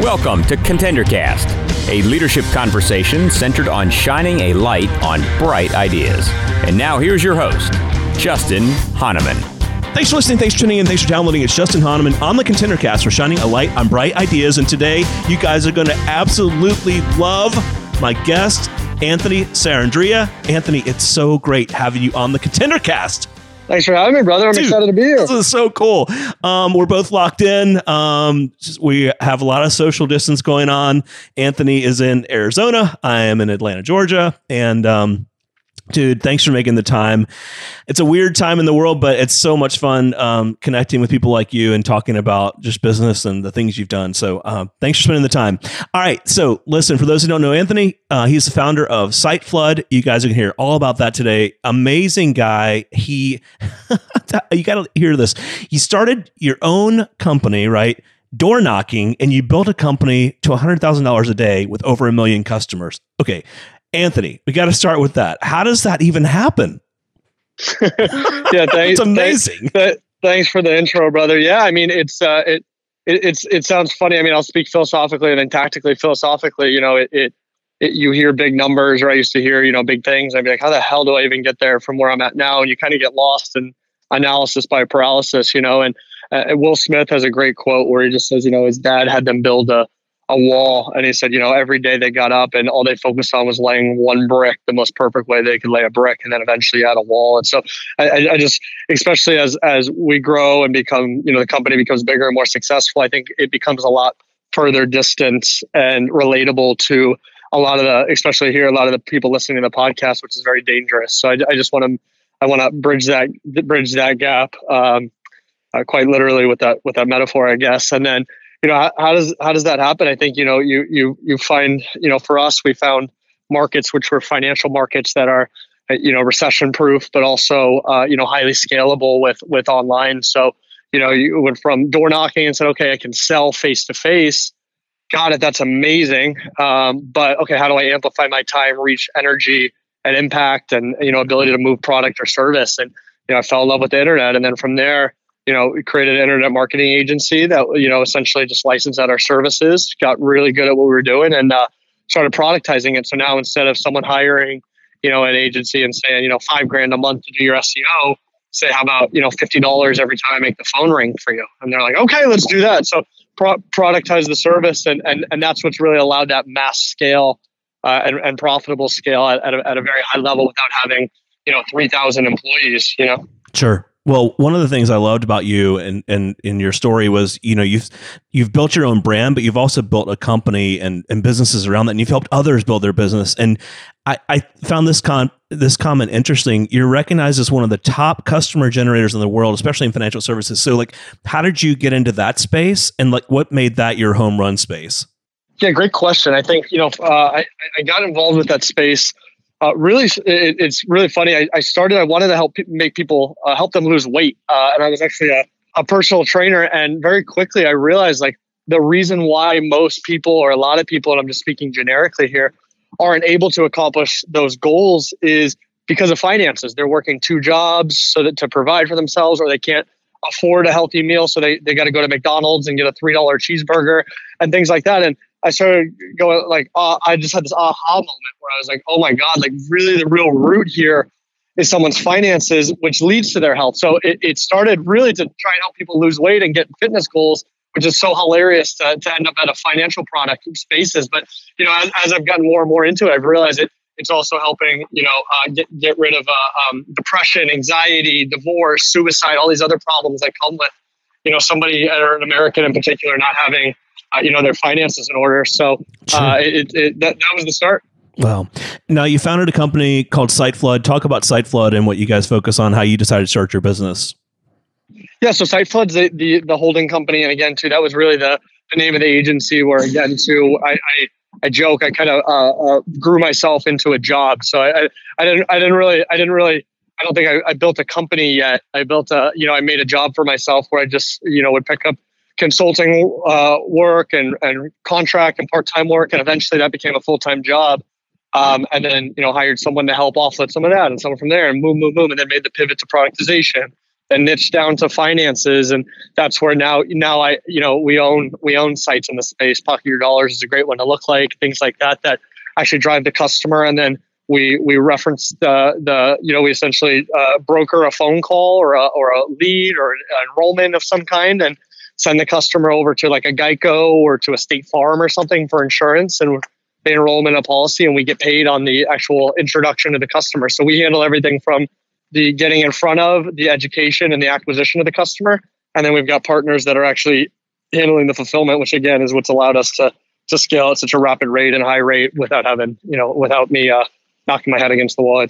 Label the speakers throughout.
Speaker 1: Welcome to ContenderCast, a leadership conversation centered on shining a light on bright ideas. And now here's your host, Justin Hahnemann.
Speaker 2: Thanks for listening. Thanks for tuning in. Thanks for downloading. It's Justin Hahnemann on the ContenderCast. We're shining a light on bright ideas. And today, you guys are going to absolutely love my guest, Anthony Sarandrea. Anthony, it's so great having you on the ContenderCast.
Speaker 3: Thanks for having me, brother. I'm Dude, excited to be here.
Speaker 2: This is so cool. Um, we're both locked in. Um, we have a lot of social distance going on. Anthony is in Arizona. I am in Atlanta, Georgia, and um, Dude, thanks for making the time. It's a weird time in the world, but it's so much fun um, connecting with people like you and talking about just business and the things you've done. So, uh, thanks for spending the time. All right. So, listen, for those who don't know Anthony, uh, he's the founder of Site Flood. You guys are going to hear all about that today. Amazing guy. He, you got to hear this. He started your own company, right? Door knocking, and you built a company to $100,000 a day with over a million customers. Okay. Anthony, we got to start with that. How does that even happen?
Speaker 3: yeah, thanks.
Speaker 2: it's amazing.
Speaker 3: Thanks, thanks for the intro, brother. Yeah, I mean, it's uh, it, it, it's it sounds funny. I mean, I'll speak philosophically and then tactically. Philosophically, you know, it, it, it you hear big numbers, or I used to hear, you know, big things. I'd be like, how the hell do I even get there from where I'm at now? And you kind of get lost in analysis by paralysis, you know. And uh, Will Smith has a great quote where he just says, you know, his dad had them build a a wall and he said you know every day they got up and all they focused on was laying one brick the most perfect way they could lay a brick and then eventually add a wall. And so I, I, just especially as as we grow and become you know the company becomes bigger and more successful i think it becomes a lot further distance and relatable to a lot of the especially here a lot of the people listening to the podcast which is very dangerous. So i, I just want to i want to bridge that bridge that gap um, uh, quite literally with that with that metaphor i guess. And then you know how, how, does how does that happen? I think you know you you you find you know for us we found markets which were financial markets that are you know recession proof but also uh, you know highly scalable with with online. So you know you went from door knocking and said okay i can sell face to face got it. That's amazing. Um, but okay how do i amplify my time reach energy and impact and you know ability to move product or service? And you know i fell in love with the internet. And then from there you know, we created an internet marketing agency that, you know, essentially just licensed out our services, got really good at what we were doing and uh, started productizing it. So now instead of someone hiring, you know, an agency and saying, you know, five grand a month to do your SEO, say, how about, you know, $50 every time I make the phone ring for you? And they're like, okay, let's do that. So pro- productize the service. And, and, and that's what's really allowed that mass scale uh, and, and profitable scale at, at, a, at a very high level without having, you know, 3,000 employees, you know?
Speaker 2: Sure. Well, one of the things I loved about you and, and in your story was, you know, you've you've built your own brand, but you've also built a company and, and businesses around that, and you've helped others build their business. And I, I found this con this comment interesting. You're recognized as one of the top customer generators in the world, especially in financial services. So, like, how did you get into that space, and like, what made that your home run space?
Speaker 3: Yeah, great question. I think you know, uh, I I got involved with that space uh, really, it, it's really funny. I, I, started. I wanted to help make people uh, help them lose weight, uh, and I was actually a, a personal trainer. And very quickly, I realized like the reason why most people, or a lot of people, and I'm just speaking generically here, aren't able to accomplish those goals is because of finances. They're working two jobs so that to provide for themselves, or they can't afford a healthy meal, so they they got to go to McDonald's and get a three dollar cheeseburger and things like that. And I started going like, uh, I just had this aha moment where I was like, oh my God, like really the real root here is someone's finances, which leads to their health. So it, it started really to try and help people lose weight and get fitness goals, which is so hilarious to, to end up at a financial product spaces. But, you know, as, as I've gotten more and more into it, I've realized it, it's also helping, you know, uh, get, get rid of uh, um, depression, anxiety, divorce, suicide, all these other problems that come with, you know, somebody or an American in particular not having uh, you know their finances in order. So uh, it, it, that that was the start.
Speaker 2: Wow. Now you founded a company called SiteFlood. Talk about SiteFlood and what you guys focus on. How you decided to start your business.
Speaker 3: Yeah, so SiteFlood's the, the the holding company, and again, too, that was really the the name of the agency. Where again, too, I, I I joke, I kind of uh, uh, grew myself into a job. So I, I, I, didn't, I didn't really, I didn't really, I don't think I, I, built a company yet. I built a, you know, I made a job for myself where I just, you know, would pick up consulting uh, work and, and contract and part-time work and eventually that became a full-time job. Um, and then you know hired someone to help offset some of that and someone from there and boom boom boom and then made the pivot to productization and niche down to finances, and that's where now now I you know we own we own sites in the space. Pocket Your Dollars is a great one to look like things like that that actually drive the customer, and then we we reference the the you know we essentially uh, broker a phone call or a or a lead or an enrollment of some kind. And send the customer over to like a Geico or to a State Farm or something for insurance and they enroll them in a policy and we get paid on the actual introduction to the customer. So we handle everything from the getting in front of the education and the acquisition of the customer. And then we've got partners that are actually handling the fulfillment, which again is what's allowed us to to scale at such a rapid rate and high rate without having, you know, without me uh, knocking my head against the wall.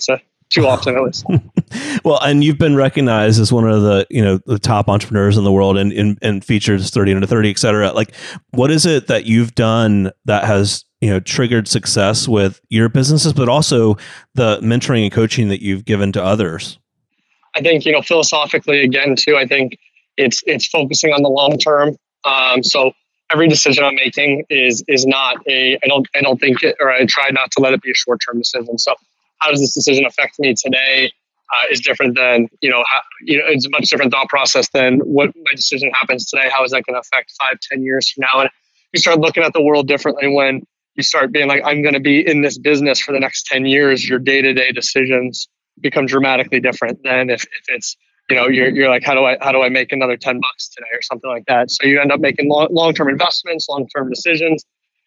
Speaker 3: Too often at least.
Speaker 2: well, and you've been recognized as one of the you know the top entrepreneurs in the world, and and, and features thirty under thirty, et cetera. Like, what is it that you've done that has you know triggered success with your businesses, but also the mentoring and coaching that you've given to others?
Speaker 3: I think you know philosophically again too. I think it's it's focusing on the long term. Um, so every decision I'm making is is not a I don't I don't think it or I try not to let it be a short term decision. So how does this decision affect me today uh, is different than you know how, you know it's a much different thought process than what my decision happens today. How is that going to affect five ten years from now? And you start looking at the world differently when you start being like i'm going to be in this business for the next 10 years. Your day-to-day decisions become dramatically different than if, if it's you know you're, you're like how do i how do i make another 10 bucks today? or something like that. So you end up making long, long-term investments long-term decisions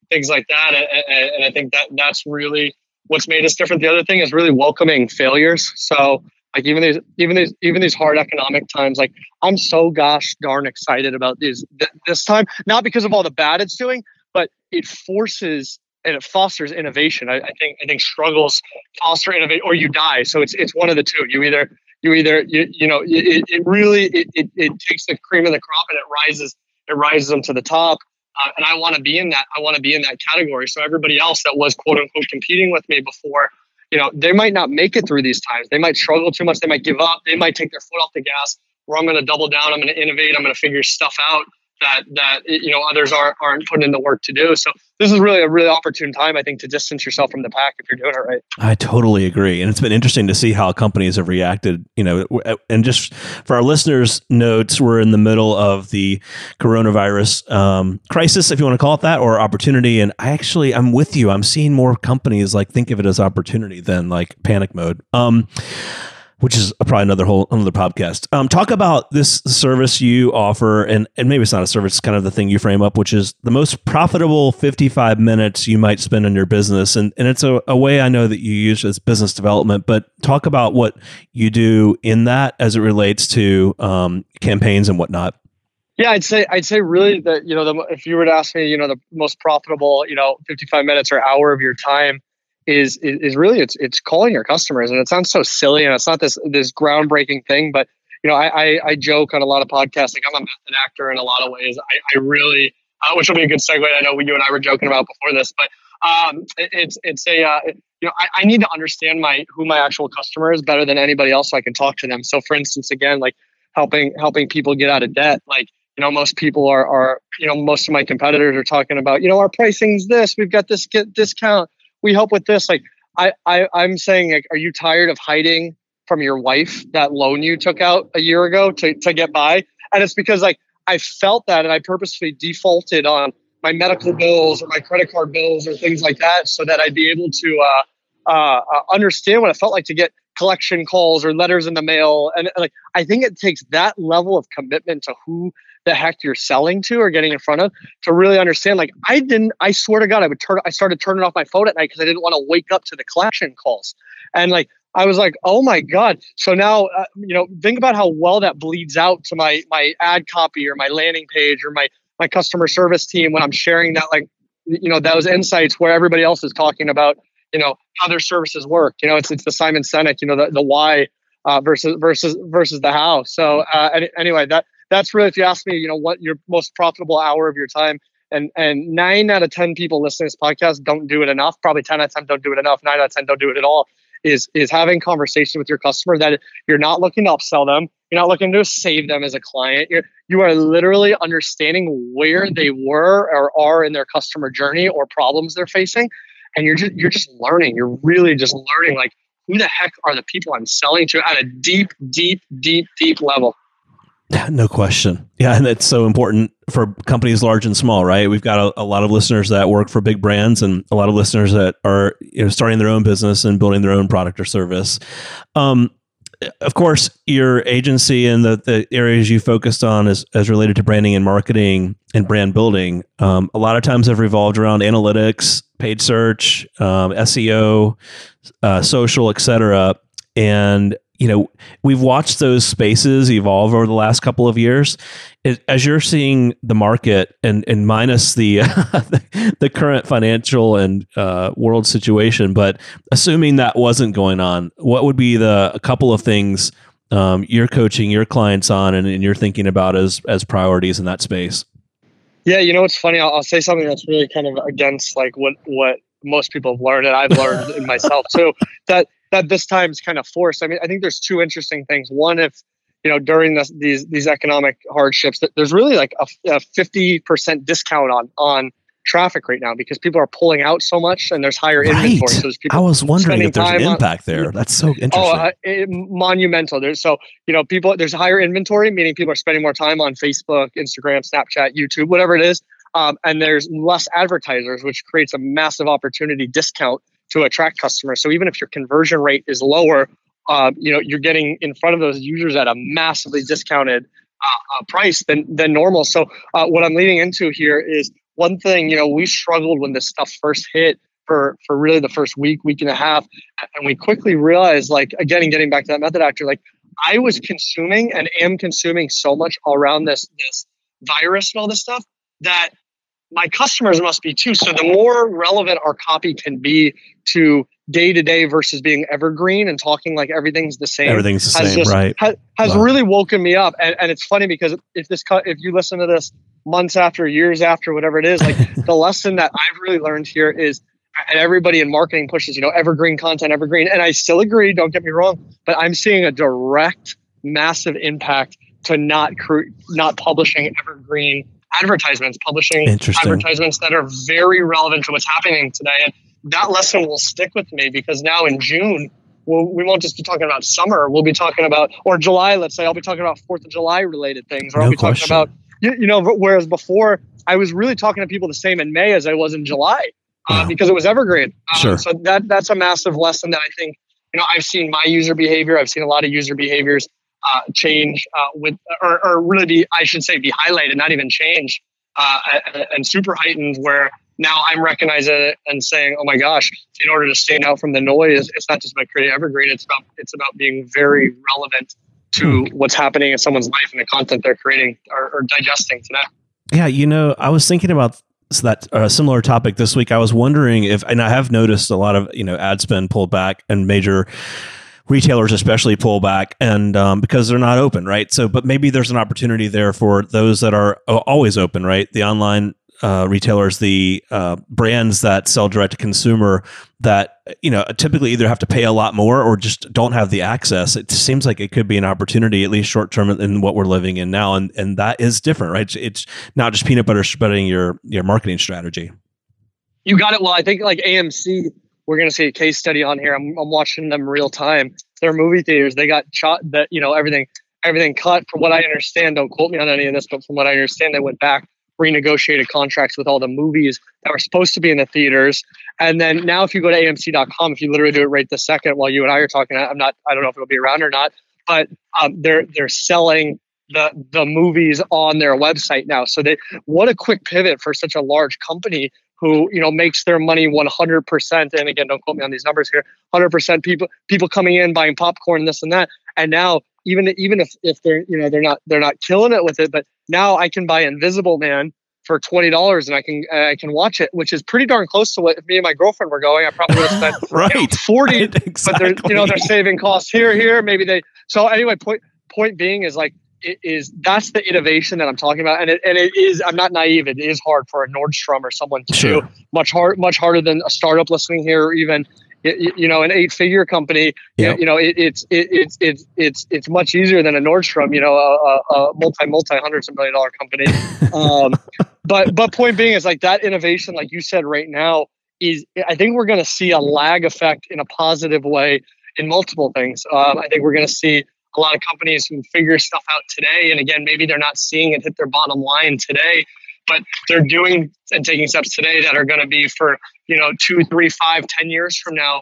Speaker 3: things like that. And, and i think that that's really what's made us different. The other thing is really welcoming failures. So like even these even these even these hard economic times like i'm so gosh darn excited about these th- this time not because of all the bad it's doing but it forces and it fosters innovation I, I, think i think struggles foster innovate or you die so it's it's one of the two you either you either you, you know it, it really it, it, it takes the cream of the crop and it rises it rises them to the top uh, and I want to be in that. I want to be in that category. So everybody else that was quote unquote competing with me before, you know, they might not make it through these times. They might struggle too much. They might give up. They might take their foot off the gas. Where I'm going to double down. I'm going to innovate. I'm going to figure stuff out that that you know others aren't aren't putting in the work to do. So this is really a really opportune time, I think, to distance yourself from the pack if you're doing it right.
Speaker 2: I totally agree, and it's been interesting to see how companies have reacted. You know, and just for our listeners' notes, we're in the middle of the coronavirus um, crisis, if you want to call it that, or opportunity. And I actually, I'm with you. I'm seeing more companies like think of it as opportunity than like panic mode. Um, which is probably another whole another podcast. Um, talk about this service you offer, and and maybe it's not a service, it's kind of the thing you frame up, which is the most profitable fifty five minutes you might spend in your business, and and it's a, a way I know that you use as business development. But talk about what you do in that as it relates to um, campaigns and whatnot.
Speaker 3: Yeah, I'd say I'd say really that you know the, if you were to ask me, you know, the most profitable, you know, fifty five minutes or hour of your time is, is really it's it's calling your customers, and it sounds so silly, and it's not this this groundbreaking thing, but you know, I, I, I joke on a lot of podcasts like I'm a method actor in a lot of ways. I, I really, uh, which will be a good segue. I know you and I were joking about before this, but um, it, it's it's a uh, you know I, I need to understand my who my actual customer is better than anybody else, so I can talk to them. So, for instance, again, like helping helping people get out of debt, like you know most people are are you know most of my competitors are talking about you know our pricing's this, we've got this get discount we help with this. Like I, I I'm saying, like, are you tired of hiding from your wife that loan you took out a year ago to, to get by? And it's because like I felt that and I purposefully defaulted on my medical bills or my credit card bills or things like that so that I'd be able to uh, uh, uh understand what it felt like to get collection calls or letters in the mail. And like I think it takes that level of commitment to who the heck you're selling to or getting in front of to really understand. Like I didn't, I swear to God, I would turn, I started turning off my phone at night because I didn't want to wake up to the collection calls. And like, I was like, oh my God. So now, uh, you know, think about how well that bleeds out to my, my ad copy or my landing page or my, my customer service team when I'm sharing that, like, you know, those insights where everybody else is talking about, you know, how their services work. You know, it's, it's the Simon Sinek, you know, the, the why uh, versus, versus, versus the how. So uh, any, anyway, that, that's really if you ask me, you know, what your most profitable hour of your time. And and nine out of ten people listening to this podcast don't do it enough. Probably ten out of ten don't do it enough. Nine out of ten don't do it at all. Is is having conversation with your customer that you're not looking to upsell them. You're not looking to save them as a client. You're you are literally understanding where they were or are in their customer journey or problems they're facing, and you're just you're just learning. You're really just learning like who the heck are the people I'm selling to at a deep, deep, deep, deep level.
Speaker 2: No question. Yeah, and it's so important for companies large and small, right? We've got a, a, lot of listeners that work for big brands, and a lot of listeners that are you know starting their own business and building their own product or service. Um, of course, your agency and the, the areas you focused on as, as related to branding and marketing and brand building, um, a lot of times have revolved around analytics, paid search, um, SEO, uh, social, etc. And you know, we've watched those spaces evolve over the last couple of years. As you're seeing the market and, and minus the, the current financial and uh, world situation, but assuming that wasn't going on, what would be the a couple of things um, you're coaching your clients on and, and, you're thinking about as as priorities in that space?
Speaker 3: Yeah, you know, it's funny. I'll, I'll say something that's really kind of against like what what most people have learned, and I've learned in myself too. That that this time is kind of forced. I mean, I think there's two interesting things. One, if you know during this, these these economic hardships, that there's really like a fifty percent discount on on traffic right now because people are pulling out so much and there's higher right. inventory. So
Speaker 2: I was wondering if there's an impact on, there. That's so interesting. Oh, uh,
Speaker 3: it, monumental. There's so you know people there's higher inventory, meaning people are spending more time on Facebook, Instagram, Snapchat, YouTube, whatever it is. Um, and there's less advertisers, which creates a massive opportunity discount to attract customers. So even if your conversion rate is lower, uh, you know you're getting in front of those users at a massively discounted uh, uh, price than than normal. So uh, what I'm leading into here is one thing. You know, we struggled when this stuff first hit for for really the first week, week and a half, and we quickly realized, like again, getting back to that method actor, like I was consuming and am consuming so much around this this virus and all this stuff that my customers must be too. So the more relevant our copy can be to day to day versus being evergreen and talking like everything's the same.
Speaker 2: Everything's the same, just, right?
Speaker 3: Has, has wow. really woken me up. And, and it's funny because if this if you listen to this months after, years after, whatever it is, like the lesson that I've really learned here is, and everybody in marketing pushes, you know, evergreen content, evergreen. And I still agree. Don't get me wrong, but I'm seeing a direct, massive impact to not cre- not publishing evergreen advertisements, publishing advertisements that are very relevant to what's happening today. And that lesson will stick with me because now in June, we'll, we won't just be talking about summer. We'll be talking about, or July, let's say, I'll be talking about Fourth of July related things, or no I'll be question. talking about, you, you, know, whereas before I was really talking to people the same in May as I was in July uh, because it was evergreen.
Speaker 2: Um, sure.
Speaker 3: So that that's a massive lesson that I think, you know, I've seen my user behavior. I've seen a lot of user behaviors uh, change uh, with, or, or, really be, I should say, be highlighted, not even change, uh, and super heightened. Where now I'm recognizing it and saying, "Oh my gosh!" In order to stand out from the noise, it's not just about creating evergreen; it's about it's about being very relevant to hmm. what's happening in someone's life and the content they're creating or, or digesting today.
Speaker 2: Yeah, you know, I was thinking about so that uh, similar topic this week. I was wondering if, and I have noticed a lot of you know ad spend pulled back and major retailers especially pull back and um, because they're not open right? So but maybe there's an opportunity there for those that are always open right? The online uh, retailers the uh, brands that sell direct to consumer that you know typically either have to pay a lot more or just don't have the access. It seems like it could be an opportunity at least short term in what we're living in now and and that is different right? It's, it's not just peanut butter spreading your your marketing strategy.
Speaker 3: You got it. Well i think like amc we're going to see a case study on here. I'm, I'm watching them real time. They're movie theaters, they got shot that, you know, everything, everything cut from what I understand. Don't quote me on any of this, but from what I understand, they went back, renegotiated contracts with all the movies that were supposed to be in the theaters. And then now if you go to AMC.com, if you literally do it right the second while you and I are talking, I'm not, I don't know if it'll be around or not, but um, they're, they're selling the the movies on their website now. So they what a quick pivot for such a large company who you know makes their money 100% and again don't quote me on these numbers here 100% people people coming in buying popcorn this and that and now even even if if they're you know they're not they're not killing it with it but now I can buy Invisible Man for twenty dollars and I can I can watch it, which is pretty darn close to what me and my girlfriend were going. I probably would have spent
Speaker 2: right
Speaker 3: you know, forty, exactly. but they're you know they're saving costs here here. Maybe they so anyway. Point point being is like it is that's the innovation that I'm talking about, and it and it is. I'm not naive. It is hard for a Nordstrom or someone to sure. do much hard, much harder than a startup listening here, or even you know an eight figure company. Yep. You know, it, it's it, it's it's it's it's much easier than a Nordstrom. You know, a, a multi multi hundreds of million dollar company. um, but but point being is like that innovation, like you said right now, is I think we're going to see a lag effect in a positive way in multiple things. Um, I think we're going to see a lot of companies who figure stuff out today. And again, maybe they're not seeing it hit their bottom line today, but they're doing and taking steps today that are going to be for, you know, two, three, five, ten years from now.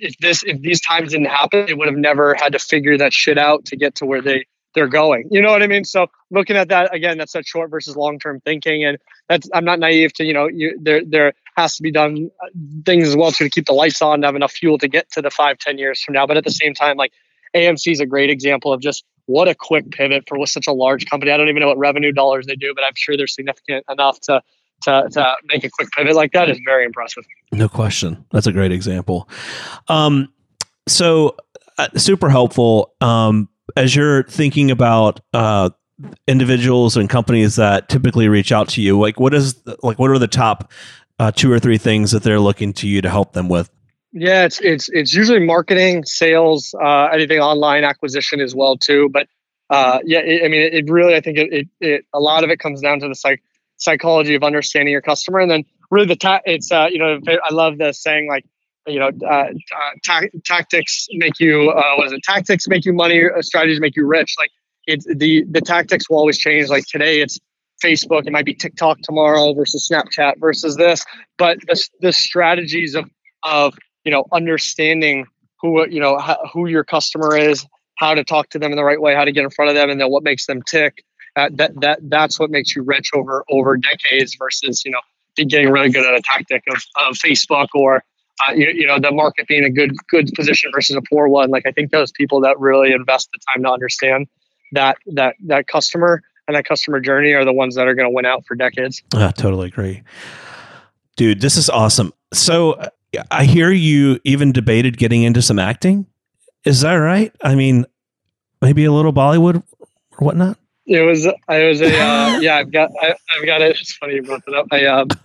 Speaker 3: If this, if these times didn't happen, they would have never had to figure that shit out to get to where they, they're going. You know what I mean? So looking at that again, that's that short versus long term thinking, and that's I'm not naive to you know you, there there has to be done uh, things as well to keep the lights on to have enough fuel to get to the five ten years from now. But at the same time, like AMC is a great example of just what a quick pivot for such a large company. I don't even know what revenue dollars they do, but I'm sure they're significant enough to to, to make a quick pivot like that is very impressive.
Speaker 2: No question. That's a great example. Um, so uh, super helpful. Um, as you're thinking about uh, individuals and companies that typically reach out to you, like what is like what are the top uh, two or three things that they're looking to you to help them with?
Speaker 3: Yeah, it's it's it's usually marketing, sales, uh, anything online acquisition as well too. But uh, yeah, it, I mean, it, it, really I think it, it, it a lot of it comes down to the psych psychology of understanding your customer, and then really the ta- it's uh, you know I love the saying like you know, uh, uh, ta- tactics make you uh, what is it? Tactics make you money. Uh, strategies make you rich. Like it's the the tactics will always change. Like today, it's Facebook. It might be TikTok tomorrow versus Snapchat versus this. But the the strategies of of you know understanding who you know who your customer is, how to talk to them in the right way, how to get in front of them, and then what makes them tick. Uh, that that that's what makes you rich over over decades versus you know getting really good at a tactic of, of Facebook or uh, you, you, know the market being a good good position versus a poor one. Like i think those people that really invest the time to understand that that that customer and that customer journey are the ones that are going to win out for decades.
Speaker 2: I totally agree. Dude this is awesome. So i hear you even debated getting into some acting is that right i mean maybe a little bollywood or whatnot
Speaker 3: it was I was a uh, yeah I've got I, have got it. It's funny you brought it up. I um,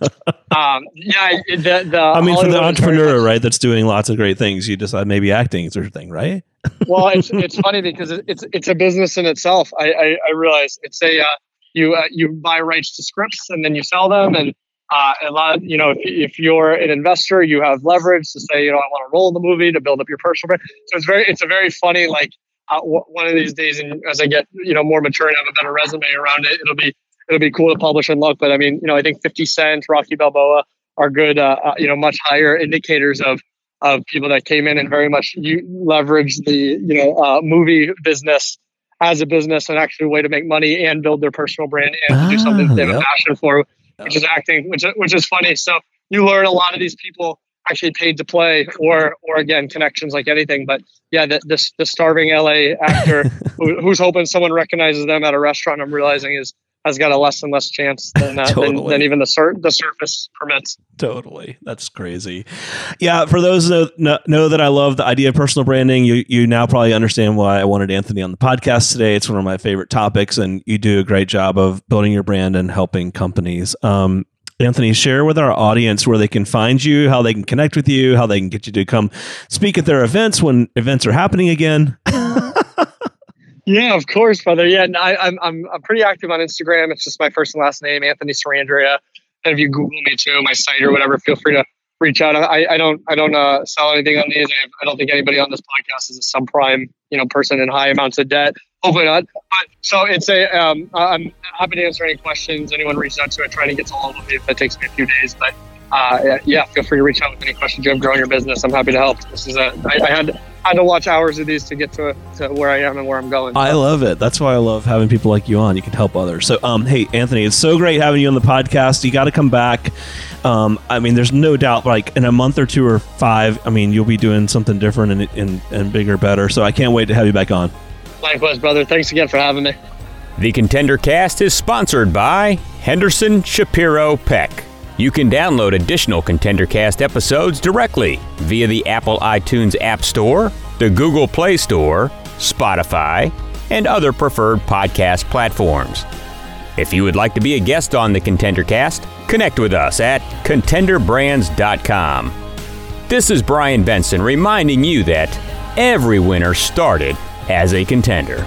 Speaker 3: um yeah the, the
Speaker 2: I mean for the entrepreneur right that's doing lots of great things you decide maybe acting is their thing right.
Speaker 3: well, it's it's funny because it's it's a business in itself. I I, I realize it's a uh, you uh, you buy rights to scripts and then you sell them and. Uh, a lot, you know, if, if you're an investor, you have leverage to say, you know, I want to roll in the movie to build up your personal brand. So it's very, it's a very funny, like, uh, one of these days, and as I get you know more mature and have a better resume around it, it'll be it'll be cool to publish and look. But I mean, you know, I think 50 Cent, Rocky Balboa are good, uh, uh, you know, much higher indicators of of people that came in and very much you leverage the you know uh, movie business as a business and actually a way to make money and build their personal brand and ah, do something they have yep. a passion for, which is acting, which which is funny. So you learn a lot of these people actually paid to play or or again connections like anything but yeah the the, the starving la actor who, who's hoping someone recognizes them at a restaurant i'm realizing is has got a less and less chance than, uh, totally. than, than, even the sur- the surface permits.
Speaker 2: Totally, that's crazy. Yeah, for those that know, know, that I love the idea of personal branding, you you now probably understand why I wanted Anthony on the podcast today. It's one of my favorite topics, and you do a great job of building your brand and helping companies. Um, Anthony, share with our audience where they can find you, how they can connect with you, how they can get you to come speak at their events when events are happening again.
Speaker 3: Yeah, of course, brother. Yeah, I, am I'm, I'm pretty active on Instagram. It's just my first and last name, Anthony Sarandrea. And if you Google me too, my site or whatever, feel free to reach out. I, I don't I don't uh, sell anything on these. I, I, don't think anybody on this podcast is a subprime you know person in high amounts of debt. Hopefully not. But so it's a um, I'm happy to answer any questions anyone reaches out to. I try to get to all of it. That takes me a few days, but uh, yeah, feel free to reach out with any questions you have growing your business. I'm happy to help. This is a I, I had had to watch hours of these to get to, to where I am and where I'm going.
Speaker 2: I love it. That's why I love having people like you on. You can help others. So, um, hey, Anthony, it's so great having you on the podcast. You got to come back. Um, I mean, there's no doubt, like in a month or two or five, I mean, you'll be doing something different and, and, and bigger, better. So I can't wait to have you back on.
Speaker 3: Likewise, brother. Thanks again for having me.
Speaker 1: The Contender Cast is sponsored by Henderson Shapiro Peck. You can download additional Contender Cast episodes directly via the Apple iTunes App Store, the Google Play Store, Spotify, and other preferred podcast platforms. If you would like to be a guest on the Contender Cast, connect with us at contenderbrands.com. This is Brian Benson reminding you that every winner started as a contender.